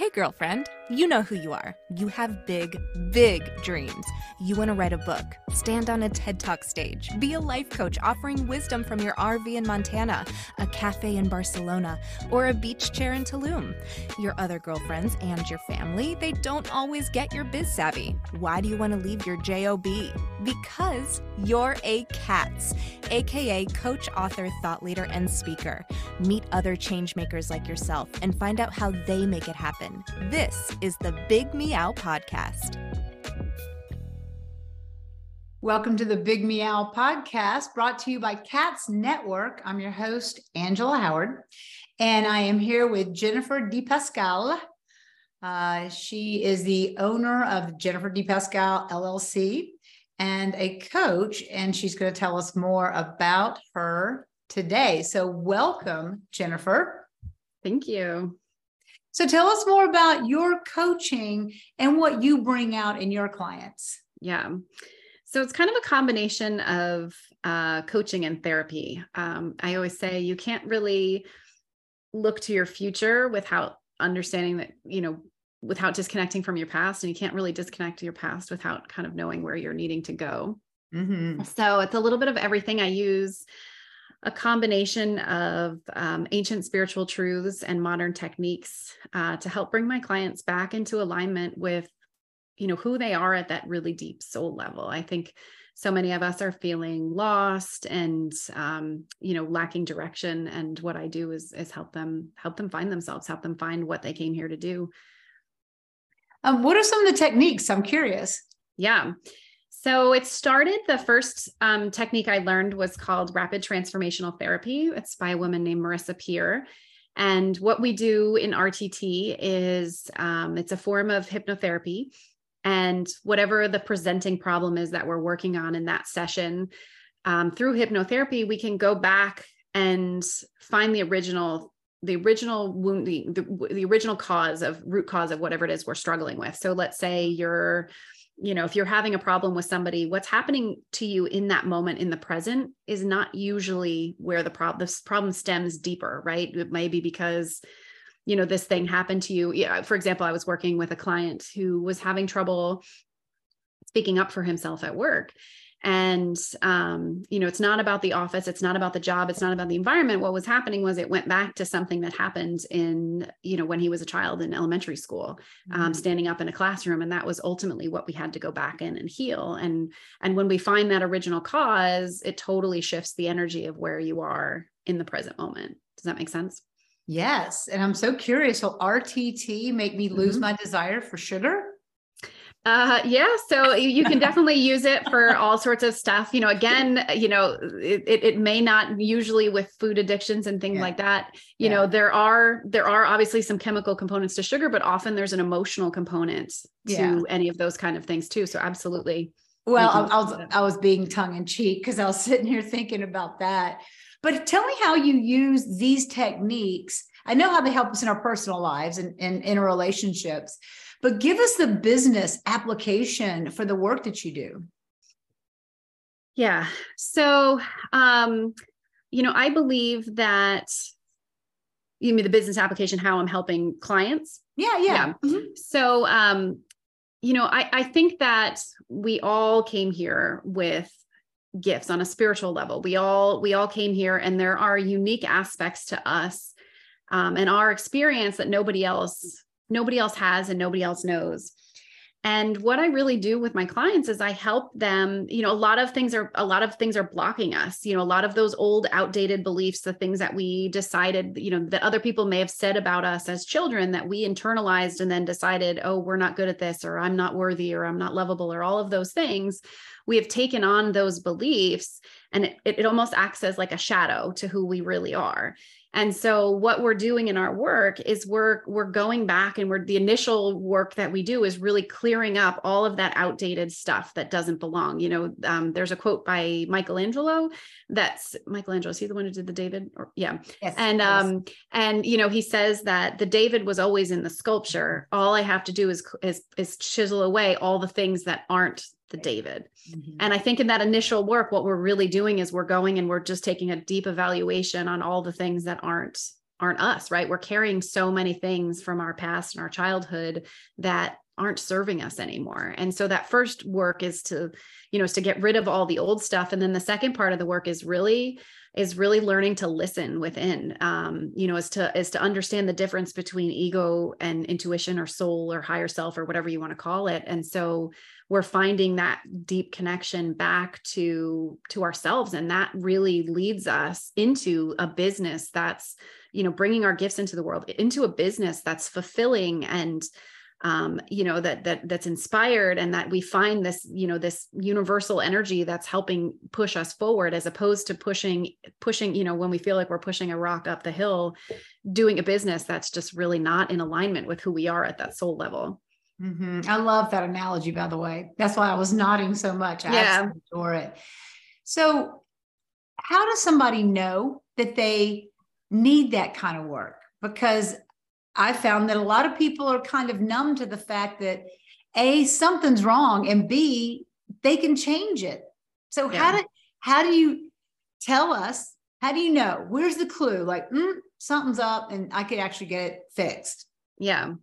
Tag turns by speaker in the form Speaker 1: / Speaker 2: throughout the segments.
Speaker 1: Hey, girlfriend, you know who you are. You have big, big dreams. You want to write a book, stand on a TED Talk stage, be a life coach offering wisdom from your RV in Montana, a cafe in Barcelona, or a beach chair in Tulum. Your other girlfriends and your family, they don't always get your biz savvy. Why do you want to leave your JOB? Because you're a CATS, aka coach, author, thought leader, and speaker. Meet other changemakers like yourself and find out how they make it happen. This is the Big Meow Podcast.
Speaker 2: Welcome to the Big Meow Podcast brought to you by Cats Network. I'm your host, Angela Howard, and I am here with Jennifer DePascale. Uh, she is the owner of Jennifer DePascale LLC and a coach, and she's going to tell us more about her today. So, welcome, Jennifer.
Speaker 3: Thank you.
Speaker 2: So tell us more about your coaching and what you bring out in your clients.
Speaker 3: Yeah. So it's kind of a combination of uh, coaching and therapy. Um, I always say you can't really look to your future without understanding that, you know, without disconnecting from your past. And you can't really disconnect your past without kind of knowing where you're needing to go. Mm-hmm. So it's a little bit of everything. I use a combination of um, ancient spiritual truths and modern techniques uh, to help bring my clients back into alignment with you know who they are at that really deep soul level i think so many of us are feeling lost and um, you know lacking direction and what i do is is help them help them find themselves help them find what they came here to do
Speaker 2: um, what are some of the techniques i'm curious
Speaker 3: yeah so it started, the first um, technique I learned was called rapid transformational therapy. It's by a woman named Marissa Peer. And what we do in RTT is um, it's a form of hypnotherapy. And whatever the presenting problem is that we're working on in that session, um, through hypnotherapy, we can go back and find the original the original wound the, the, the original cause of root cause of whatever it is we're struggling with. So let's say you're you know if you're having a problem with somebody what's happening to you in that moment in the present is not usually where the problem this problem stems deeper right? It may be because you know this thing happened to you. Yeah for example i was working with a client who was having trouble speaking up for himself at work and um, you know it's not about the office it's not about the job it's not about the environment. What was happening was it went back to something that happened in you know when he was a child in elementary school um, mm-hmm. standing up in a classroom and that was ultimately what we had to go back in and heal. And and when we find that original cause it totally shifts the energy of where you are in the present moment. Does that make sense?
Speaker 2: Yes and i'm so curious will rtt make me lose mm-hmm. my desire for sugar
Speaker 3: uh, yeah, so you can definitely use it for all sorts of stuff. You know, again, you know, it, it may not usually with food addictions and things yeah. like that. You yeah. know, there are there are obviously some chemical components to sugar, but often there's an emotional component to yeah. any of those kind of things too. So absolutely.
Speaker 2: Well, I, I was I was being tongue in cheek because I was sitting here thinking about that. But tell me how you use these techniques. I know how they help us in our personal lives and, and in relationships but give us the business application for the work that you do.
Speaker 3: Yeah. So, um, you know, I believe that you mean the business application, how I'm helping clients.
Speaker 2: Yeah. Yeah. yeah.
Speaker 3: Mm-hmm. So, um, you know, I, I think that we all came here with gifts on a spiritual level. We all, we all came here and there are unique aspects to us um, and our experience that nobody else nobody else has and nobody else knows. And what I really do with my clients is I help them, you know, a lot of things are a lot of things are blocking us. You know, a lot of those old outdated beliefs, the things that we decided, you know, that other people may have said about us as children that we internalized and then decided, "Oh, we're not good at this or I'm not worthy or I'm not lovable or all of those things." We have taken on those beliefs and it, it almost acts as like a shadow to who we really are and so what we're doing in our work is we're we're going back and we're the initial work that we do is really clearing up all of that outdated stuff that doesn't belong. You know, um, there's a quote by Michelangelo that's Michelangelo. Is he the one who did the David? Or, yeah. Yes, and um and you know he says that the David was always in the sculpture. All I have to do is is is chisel away all the things that aren't the David. Mm-hmm. And I think in that initial work, what we're really doing is we're going and we're just taking a deep evaluation on all the things that aren't aren't us right we're carrying so many things from our past and our childhood that aren't serving us anymore and so that first work is to you know is to get rid of all the old stuff and then the second part of the work is really is really learning to listen within um, you know is to is to understand the difference between ego and intuition or soul or higher self or whatever you want to call it and so we're finding that deep connection back to to ourselves. And that really leads us into a business that's you know bringing our gifts into the world into a business that's fulfilling and um, you know that that that's inspired and that we find this you know this universal energy that's helping push us forward as opposed to pushing pushing you know when we feel like we're pushing a rock up the hill doing a business that's just really not in alignment with who we are at that soul level
Speaker 2: mm-hmm. i love that analogy by the way that's why i was nodding so much i yeah. adore it so how does somebody know that they need that kind of work because I found that a lot of people are kind of numb to the fact that A, something's wrong, and B, they can change it. So yeah. how do how do you tell us? How do you know? Where's the clue? Like, mm, something's up and I could actually get it fixed.
Speaker 3: Yeah.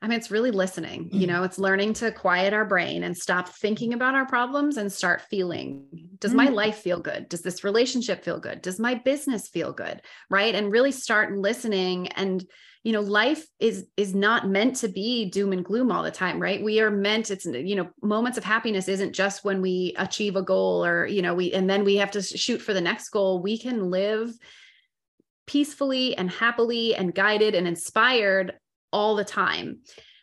Speaker 3: I mean, it's really listening. You mm. know, it's learning to quiet our brain and stop thinking about our problems and start feeling. Does my mm. life feel good? Does this relationship feel good? Does my business feel good? Right. And really start listening and you know life is is not meant to be doom and gloom all the time right we are meant it's you know moments of happiness isn't just when we achieve a goal or you know we and then we have to shoot for the next goal we can live peacefully and happily and guided and inspired all the time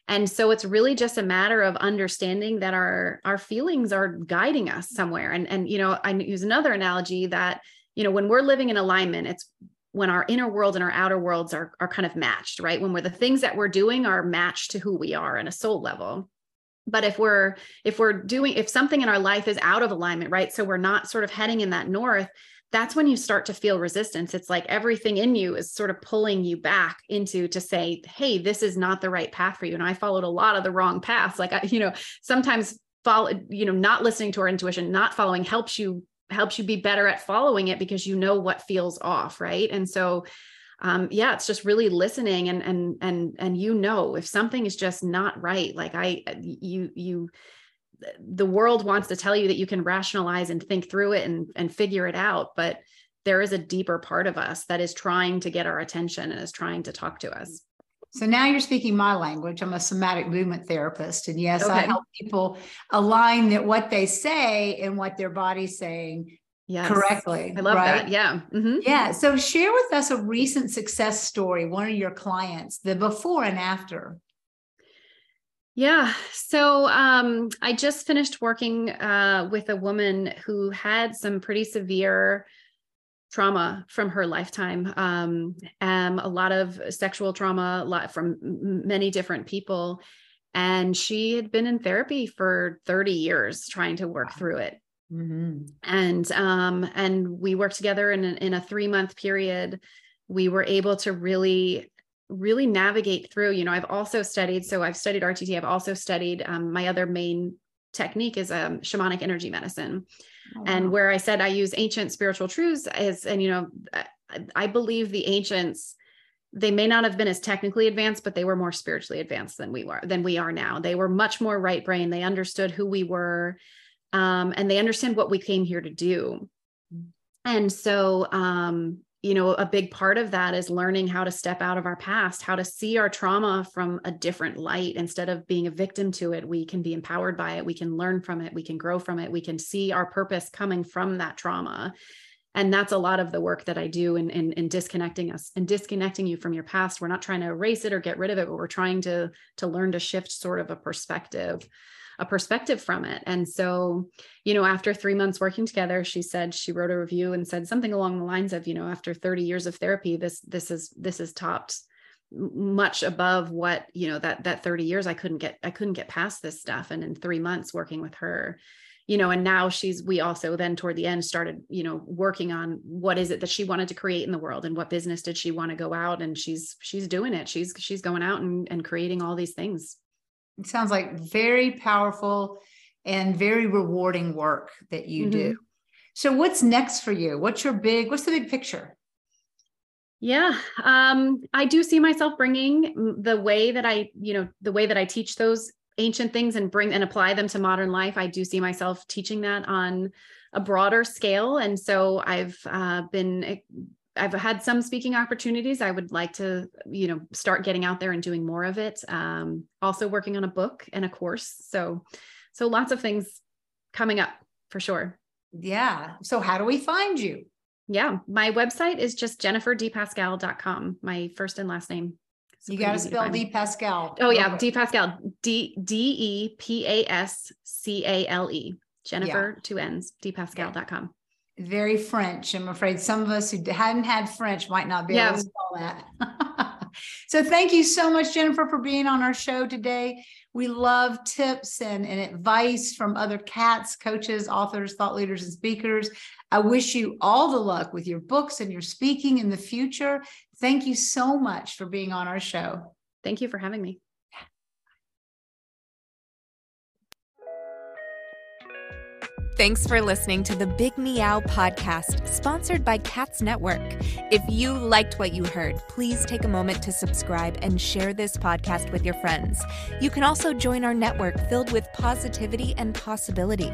Speaker 3: and so it's really just a matter of understanding that our our feelings are guiding us somewhere and and you know i use another analogy that you know when we're living in alignment it's when our inner world and our outer worlds are, are kind of matched, right? When we're the things that we're doing are matched to who we are in a soul level. But if we're if we're doing if something in our life is out of alignment, right? So we're not sort of heading in that north, that's when you start to feel resistance. It's like everything in you is sort of pulling you back into to say, hey, this is not the right path for you. And I followed a lot of the wrong paths. Like I, you know, sometimes follow, you know, not listening to our intuition, not following helps you helps you be better at following it because you know what feels off right and so um yeah it's just really listening and and and and you know if something is just not right like i you you the world wants to tell you that you can rationalize and think through it and and figure it out but there is a deeper part of us that is trying to get our attention and is trying to talk to us
Speaker 2: so now you're speaking my language. I'm a somatic movement therapist. And yes, okay. I help people align that what they say and what their body's saying yes. correctly.
Speaker 3: I love right? that. Yeah.
Speaker 2: Mm-hmm. Yeah. So share with us a recent success story, one of your clients, the before and after.
Speaker 3: Yeah. So um, I just finished working uh, with a woman who had some pretty severe trauma from her lifetime um, um, a lot of sexual trauma a lot from many different people and she had been in therapy for 30 years trying to work through it mm-hmm. and um, and we worked together in in a three month period we were able to really really navigate through you know i've also studied so i've studied rtt i've also studied um, my other main technique is um, shamanic energy medicine Oh, and where I said I use ancient spiritual truths is, and you know, I believe the ancients, they may not have been as technically advanced, but they were more spiritually advanced than we were, than we are now. They were much more right brain. They understood who we were, um, and they understand what we came here to do. Mm. And so, um, you know, a big part of that is learning how to step out of our past, how to see our trauma from a different light. Instead of being a victim to it, we can be empowered by it. We can learn from it. We can grow from it. We can see our purpose coming from that trauma. And that's a lot of the work that I do in, in, in disconnecting us and disconnecting you from your past. We're not trying to erase it or get rid of it, but we're trying to, to learn to shift sort of a perspective a perspective from it. And so, you know, after three months working together, she said she wrote a review and said something along the lines of, you know, after 30 years of therapy, this this is this is topped much above what you know that that 30 years i couldn't get i couldn't get past this stuff. And in three months working with her you know and now she's we also then toward the end started you know working on what is it that she wanted to create in the world and what business did she want to go out and she's she's doing it. She's she's going out and, and creating all these things
Speaker 2: it sounds like very powerful and very rewarding work that you mm-hmm. do. So what's next for you? What's your big what's the big picture?
Speaker 3: Yeah, um, I do see myself bringing the way that I, you know, the way that I teach those ancient things and bring and apply them to modern life. I do see myself teaching that on a broader scale, and so I've uh, been. I've had some speaking opportunities. I would like to, you know, start getting out there and doing more of it. Um, also working on a book and a course. So, so lots of things coming up for sure.
Speaker 2: Yeah. So how do we find you?
Speaker 3: Yeah. My website is just jenniferdepascale.com, my first and last name.
Speaker 2: It's you got to spell D Pascal.
Speaker 3: Oh, yeah. D Pascal. D D E P A S C A L E. Jennifer, yeah. two N's, depascale.com.
Speaker 2: Very French. I'm afraid some of us who hadn't had French might not be yeah. able to spell that. so thank you so much, Jennifer, for being on our show today. We love tips and, and advice from other cats, coaches, authors, thought leaders, and speakers. I wish you all the luck with your books and your speaking in the future. Thank you so much for being on our show.
Speaker 3: Thank you for having me.
Speaker 1: Thanks for listening to the Big Meow podcast, sponsored by Cats Network. If you liked what you heard, please take a moment to subscribe and share this podcast with your friends. You can also join our network filled with positivity and possibility.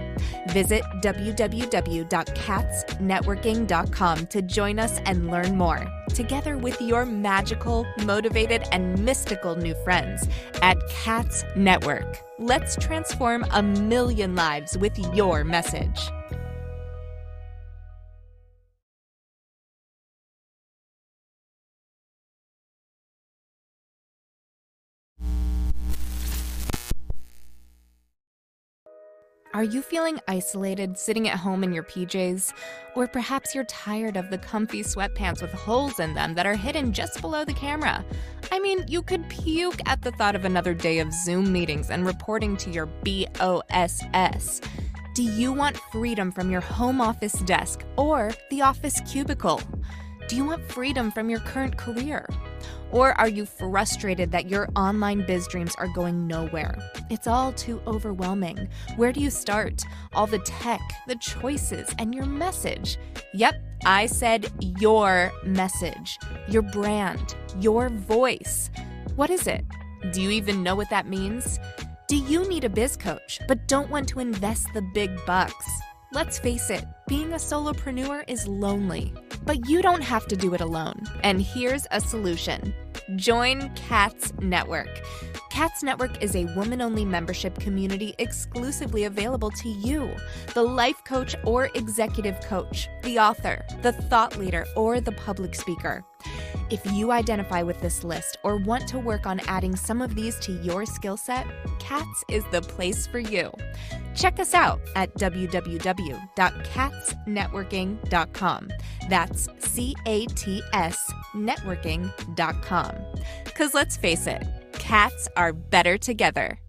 Speaker 1: Visit www.catsnetworking.com to join us and learn more, together with your magical, motivated, and mystical new friends at Cats Network. Let's transform a million lives with your message. Are you feeling isolated sitting at home in your PJs? Or perhaps you're tired of the comfy sweatpants with holes in them that are hidden just below the camera? I mean, you could puke at the thought of another day of Zoom meetings and reporting to your BOSS. Do you want freedom from your home office desk or the office cubicle? Do you want freedom from your current career? Or are you frustrated that your online biz dreams are going nowhere? It's all too overwhelming. Where do you start? All the tech, the choices, and your message. Yep, I said your message, your brand, your voice. What is it? Do you even know what that means? Do you need a biz coach but don't want to invest the big bucks? Let's face it, being a solopreneur is lonely, but you don't have to do it alone. And here's a solution join CATS Network. CATS Network is a woman only membership community exclusively available to you, the life coach or executive coach, the author, the thought leader, or the public speaker. If you identify with this list or want to work on adding some of these to your skill set, CATS is the place for you. Check us out at www.catsnetworking.com. That's C A T S networking.com. Because let's face it, cats are better together.